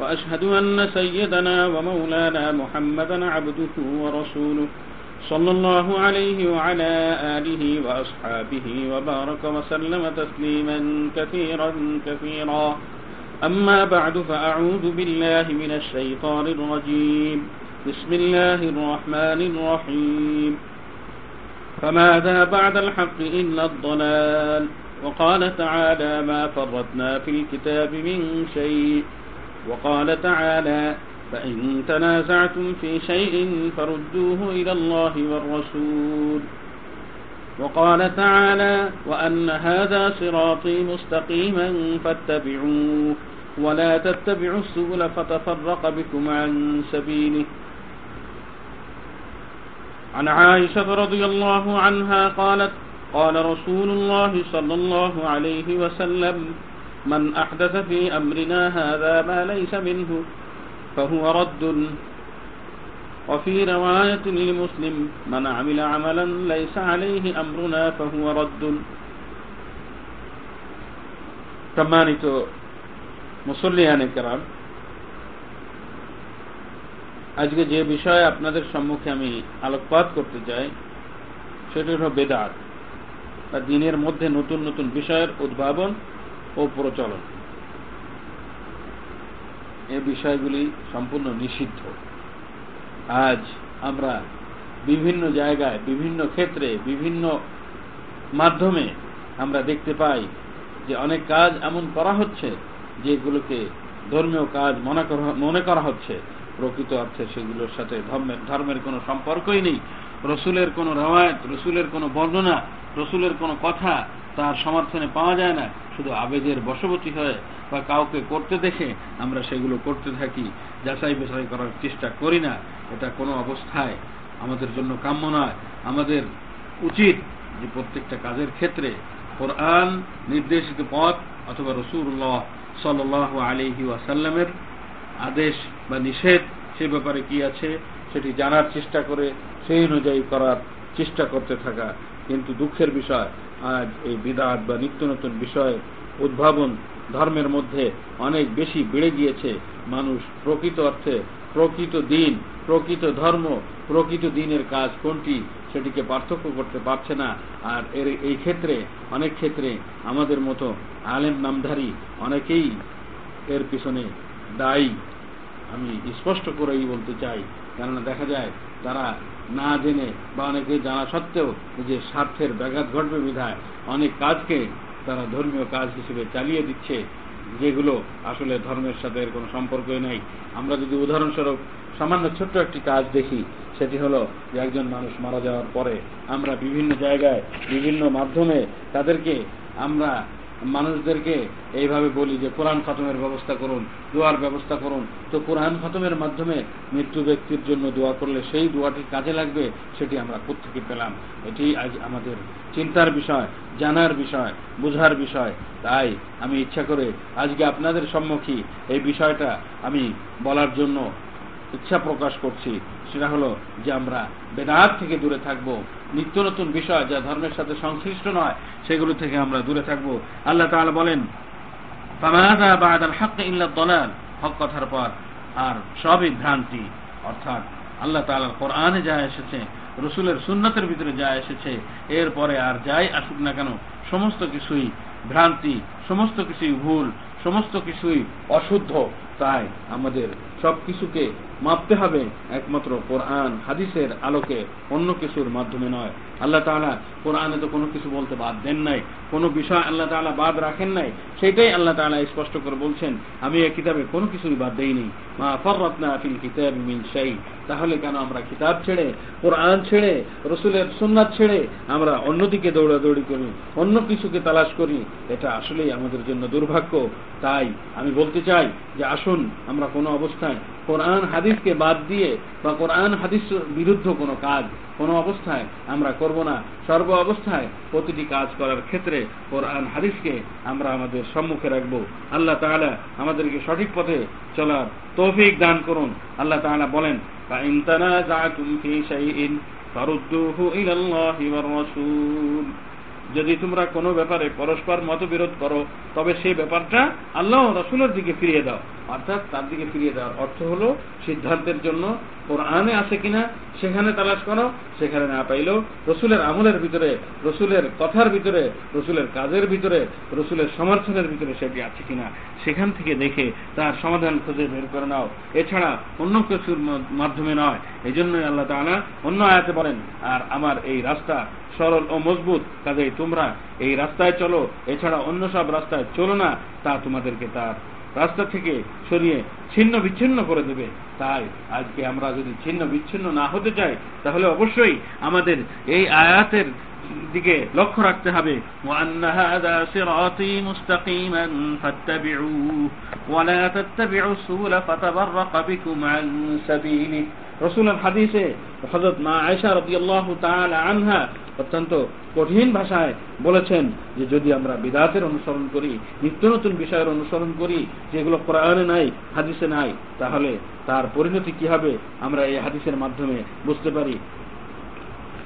وأشهد أن سيدنا ومولانا محمدا عبده ورسوله صلى الله عليه وعلى آله وأصحابه وبارك وسلم تسليما كثيرا كثيرا. أما بعد فأعوذ بالله من الشيطان الرجيم. بسم الله الرحمن الرحيم. فماذا بعد الحق إلا الضلال. وقال تعالى ما فرطنا في الكتاب من شيء وقال تعالى فإن تنازعتم في شيء فردوه إلى الله والرسول. وقال تعالى وأن هذا صراطي مستقيما فاتبعوه ولا تتبعوا السبل فتفرق بكم عن سبيله. عن عائشة رضي الله عنها قالت قال رسول الله صلى الله عليه وسلم من أحدث في أمرنا هذا ما ليس منه فهو رد وفي رواية لمسلم من عمل عملا ليس عليه أمرنا فهو رد সম্মানিত মুসল্লিয়ানে কেরাম আজকে যে বিষয়ে আপনাদের সম্মুখে আমি আলোকপাত করতে চাই সেটি হল বেদাত বা দিনের মধ্যে নতুন নতুন বিষয়ের উদ্ভাবন ও প্রচলন। এ বিষয়গুলি সম্পূর্ণ নিষিদ্ধ। আজ আমরা বিভিন্ন জায়গায়, বিভিন্ন ক্ষেত্রে, বিভিন্ন মাধ্যমে আমরা দেখতে পাই যে অনেক কাজ এমন করা হচ্ছে যেগুলোকে ধর্মীয় কাজ মনে করা হচ্ছে। প্রকৃত অর্থে সেগুলোর সাথে ধর্মের ধর্মের কোনো সম্পর্কই নেই। রসুলের কোনো রেওয়ায়ত, রসুলের কোনো বর্ণনা, রসুলের কোনো কথা তার সমর্থনে পাওয়া যায় না। শুধু আবেগের বশবর্তী হয়ে বা কাউকে করতে দেখে আমরা সেগুলো করতে থাকি, যাচাই বাছাই করার চেষ্টা করি না। এটা কোনো অবস্থায় আমাদের জন্য কাম্য নয়। আমাদের উচিত যে প্রত্যেকটা কাজের ক্ষেত্রে কোরআন, নির্দেশিত পথ অথবা রসুল্লাহ সাল আলিহি ওয়াসাল্লামের আদেশ বা নিষেধ, সে ব্যাপারে কি আছে সেটি জানার চেষ্টা করে, সেই অনুযায়ী করার চেষ্টা করতে থাকা কিন্তু দুঃখের বিষয়। আজ এই বিদাত বা নিত্য নতুন বিষয় উদ্ভাবন ধর্মের মধ্যে অনেক বেশি বেড়ে গিয়েছে। মানুষ প্রকৃত অর্থে প্রকৃত দিন, প্রকৃত ধর্ম, প্রকৃত দিনের কাজ কোনটি সেটিকে পার্থক্য করতে পারছে না। আর এর এই ক্ষেত্রে, অনেক ক্ষেত্রে আমাদের মতো আলেম নামধারী অনেকেই এর পিছনে দায়ী। আমি স্পষ্ট করেই বলতে চাই, কেননা দেখা যায় তারা না জেনে বা অনেকে জানা সত্ত্বেও যে স্বার্থের ব্যাঘাত ঘটবে বিধায় অনেক কাজকে তারা ধর্মীয় কাজ হিসেবে চালিয়ে দিচ্ছে, যেগুলো আসলে ধর্মের সাথে এর কোনো সম্পর্কই নাই। আমরা যদি উদাহরণস্বরূপ সামান্য ছোট্ট একটি কাজ দেখি, সেটি হলো যে একজন মানুষ মারা যাওয়ার পরে আমরা বিভিন্ন জায়গায়, বিভিন্ন মাধ্যমে তাদেরকে আমরা মানুষদেরকে এইভাবে বলি যে, কোরআন খতমের ব্যবস্থা করুন, দোয়ার ব্যবস্থা করুন। তো কোরআন খতমের মাধ্যমে মৃত্যু ব্যক্তির জন্য দোয়া করলে সেই দোয়াটি কাজে লাগবে, সেটি আমরা কোথেকে পেলাম? এটি আজ আমাদের চিন্তার বিষয়, জানার বিষয়, বোঝার বিষয়। তাই আমি ইচ্ছা করে আজকে আপনাদের সম্মুখী এই বিষয়টা আমি বলার জন্য ইচ্ছা প্রকাশ করছি, সেটা হলো যে আমরা বেদাত থেকে দূরে থাকব। নিত্য নতুন বিষয় যা ধর্মের সাথে সংশ্লিষ্ট নয়, সেগুলো থেকে আমরা দূরে থাকব। আল্লাহ তাআলা বলেন হক কথার পর আর সবই ভ্রান্তি। অর্থাৎ আল্লাহ তাআলার কোরআনে যা এসেছে, রসুলের সুন্নতের ভিতরে যা এসেছে এরপরে আর যাই আসুক না কেন, সমস্ত কিছুই ভ্রান্তি, সমস্ত কিছুই ভুল, সমস্ত কিছুই অশুদ্ধ। তাই আমাদের সব কিছুকে মাপতে হবে। একমাত্র কোরআন হাদিসের আলোকে অন্য কিছুর মাধ্যমে নয়। আল্লাহ তাআলা কোরআনে তো কোনো কিছু বলতে বাদ দেন নাই। কোনো বিষয় আল্লাহ তাআলা বাদ রাখেন নাই। সেটাই আল্লাহ তাআলা স্পষ্ট করে বলছেন, আমি এই কিতাবে কোনো কিছুই বাদ দেইনি। মা ফররাতনা ফিল কিতাব মিন শাই। তাহলে কেন আমরা কিতাব ছেড়ে, কোরআন ছেড়ে, রসুলের সুন্নাত ছেড়ে আমরা অন্যদিকে দৌড়াদৌড়ি করি, অন্য কিছুকে তালাশ করি? এটা আসলেই আমাদের জন্য দুর্ভাগ্য। তাই আমি বলতে চাই যে আসুন, আমরা কোনো অবস্থায় কোরআন হাদিসকে বাদ দিয়ে বা কোরআন হাদিস বিরুদ্ধ কোনো কাজ, কোনো অবস্থায় আমরা করব না। সর্ব অবস্থায় প্রতিটি কাজ করার ক্ষেত্রে কোরআন হাদিসকে আমরা আমাদের সম্মুখে রাখব। আল্লাহ তাআলা আমাদেরকে সঠিক পথে চলার তৌফিক দান করুন। আল্লাহ তাআলা বলেন যদি তোমরা কোনো ব্যাপারে পরস্পর মতবিরোধ করো, তবে সেই ব্যাপারটা আল্লাহ রসুলের দিকে ফিরিয়ে দাও। অর্থাৎ তার দিকে ফিরিয়ে দেওয়ার অর্থ হলো, সিদ্ধান্তের জন্য কোরআনে আছে কিনা, সেখানে তালাশ করো, সেখানে না পাইলেও রসুলের আমলের ভিতরে, রসুলের কথার ভিতরে, রসুলের কাজের ভিতরে, রসুলের সমর্থনের ভিতরে সেটি আছে কিনা, সেখান থেকে দেখে তার সমাধান খুঁজে বের করে নাও। এছাড়া অন্য কিছুর মাধ্যমে নয়। এই জন্যই আল্লাহ তালা অন্য আয়াতে বলেন, আর আমার এই রাস্তা সরল ও মজবুত, কাজেই তোমরা এই রাস্তায় চলো। এছাড়া অন্য সব রাস্তায় চলো না, তা তোমাদেরকে তার রাস্তা থেকে সরিয়ে ছিন্ন বিচ্ছিন্ন করে দেবে। তাই আজকে আমরা যদি ছিন্ন বিচ্ছিন্ন না হতে চাই, তাহলে অবশ্যই আমাদের এই আয়াতের দিকে লক্ষ্য রাখতে হবে। هذا صراطي مستقيما فاتبعوه ولا تتبعوا السبل فتفرق بكم عن سبيله রসুলের হাদিসে হজরত মা আয়সা রদিয়াল্লাহু তাআলা আনহা অত্যন্ত কঠিন ভাষায় বলেছেন যে যদি আমরা বিদাতের অনুসরণ করি নিত্য নতুন বিষয়ের অনুসরণ করি যেগুলো কোরআনে নাই হাদিসে নাই তাহলে তার পরিণতি কি হবে আমরা এই হাদিসের মাধ্যমে বুঝতে পারি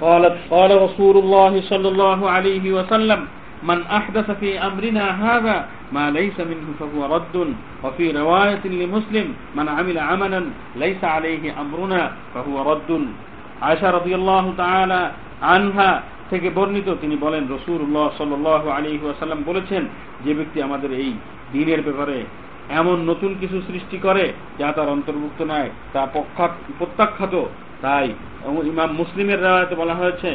قالت قال رسول الله صلى الله عليه وسلم من أحدث في أمرنا هذا ما ليس منه فهو رد وفي رواية لمسلم من عمل عملا ليس عليه أمرنا فهو رد عائشة رضي الله تعالى عنها থেকে বর্ণিত তিনি বলেন রসুল্লাহ সাল আলী ওয়াসাল্লাম বলেছেন যে ব্যক্তি আমাদের এই দিনের ব্যাপারে এমন নতুন কিছু সৃষ্টি করে যা তার অন্তর্ভুক্ত নয় তা প্রত্যাখ্যাত তাই ইমাম মুসলিমের রায়তে বলা হয়েছে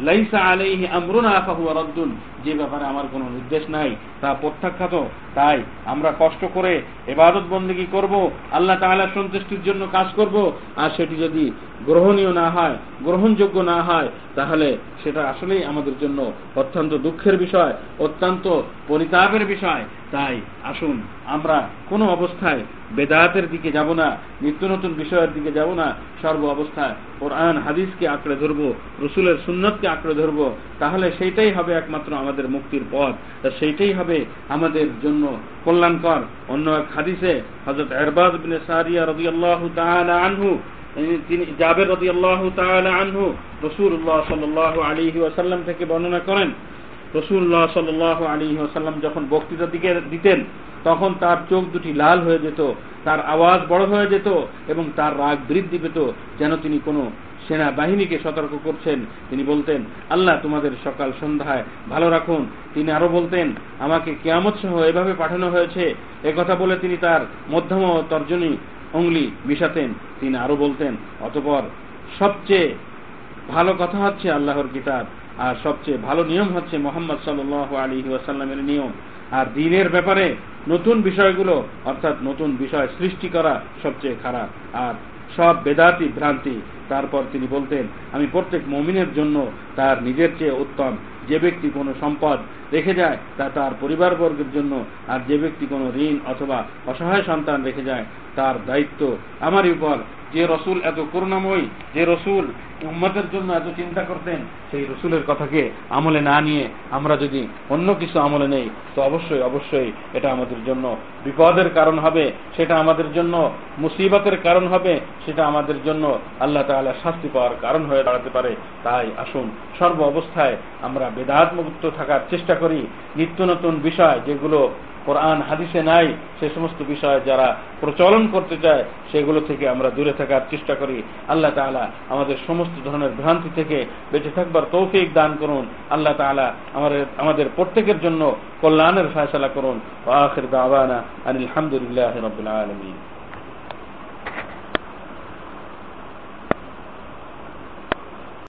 লাইসা আলাইহি আমরুনা ফাহুয়া রাদ্দুন। যে ব্যাপারে আমার কোনো নির্দেশ নাই তা প্রত্যাখ্যাত। তাই আমরা কষ্ট করে এবাদত বন্দেগী করব, আল্লাহ তাআলা সন্তুষ্টির জন্য কাজ করব। আর সেটি যদি গ্রহণীয় না হয়, গ্রহণযোগ্য না হয়, তাহলে সেটা আসলেই আমাদের জন্য অত্যন্ত দুঃখের বিষয়, অত্যন্ত পরিতাপের বিষয়। তাই আসুন, আমরা কোনো অবস্থায় বেদায়াতের দিকে যাব না, নিত্য নতুন বিষয়ের দিকে যাব না। সর্ব অবস্থায় কোরআন, হাদিসকে আঁকড়ে ধরবো, রসুলের সুন্নতকে আঁকড়ে ধরবো, তাহলে সেইটাই হবে একমাত্র আমাদের মুক্তির পথ। সেইটাই হবে আমাদের জন্য কল্যাণকর। অন্য এক হাদিসে হজরত বিন সারিয়া রবি আল্লাহ আনহু, তিনি জাবের রদি আল্লাহ আনহু থেকে বর্ণনা করেন। রসুল্লাহ সাল আলী যখন বক্তৃতা দিকে দিতেন, তখন তার চোখ দুটি লাল হয়ে যেত, তার আওয়াজ বড় হয়ে যেত এবং তার রাগ বৃদ্ধি পেত, যেন তিনি কোনো সেনা বাহিনীকে সতর্ক করছেন। তিনি বলতেন, আল্লাহ তোমাদের সকাল সন্ধ্যায় ভালো রাখুন। তিনি আরও বলতেন, আমাকে কেয়ামত সহ এভাবে পাঠানো হয়েছে। কথা বলে তিনি তার মধ্যম তর্জনী অঙ্গলি মিশাতেন। তিনি আরও বলতেন, অতপর সবচেয়ে ভালো কথা হচ্ছে আল্লাহর কিতাব, আর সবচেয়ে ভালো নিয়ম হচ্ছে মোহাম্মদ সাল আলী ওয়াসাল্লামের নিয়ম। আর দিনের ব্যাপারে নতুন বিষয়গুলো, অর্থাৎ নতুন বিষয় সৃষ্টি করা সবচেয়ে খারাপ। আর সব বেদাতি ভ্রান্তি। তারপর তিনি বলতেন, আমি প্রত্যেক মমিনের জন্য তার নিজের চেয়ে উত্তম। যে ব্যক্তি কোনো সম্পদ রেখে যায়, তা তার পরিবারবর্গের জন্য। আর যে ব্যক্তি কোনো ঋণ অথবা অসহায় সন্তান রেখে যায়, তার দায়িত্ব আমারই উপর। যে রসুল এত করুণাময়ী, যে রসুল উম্মতের জন্য এত চিন্তা করতেন, সেই রসুলের কথাকে আমলে না নিয়ে আমরা যদি অন্য কিছু আমলে নেই, তো অবশ্যই অবশ্যই এটা আমাদের জন্য বিপদের কারণ হবে, সেটা আমাদের জন্য মুসিবতের কারণ হবে, সেটা আমাদের জন্য আল্লাহ তালা শাস্তি পাওয়ার কারণ হয়ে দাঁড়াতে পারে। তাই আসুন, সর্ব অবস্থায় আমরা বেদাত মুক্ত থাকার চেষ্টা করি। নিত্য নতুন বিষয় যেগুলো কোরআন, হাদিসে নাই, সে সমস্ত বিষয়ে যারা প্রচলন করতে চায়, সেগুলো থেকে আমরা দূরে থাকার চেষ্টা করি। আল্লাহ তালা আমাদের সমস্ত ধরনের ভ্রান্তি থেকে বেঁচে থাকবার তৌফিক দান করুন। আল্লাহ তালা আমাদের আমাদের প্রত্যেকের জন্য কল্যাণের ফয়সলা করুন। আখির দাওয়ানা আনিল হামদুলিল্লাহ রবিল আলমী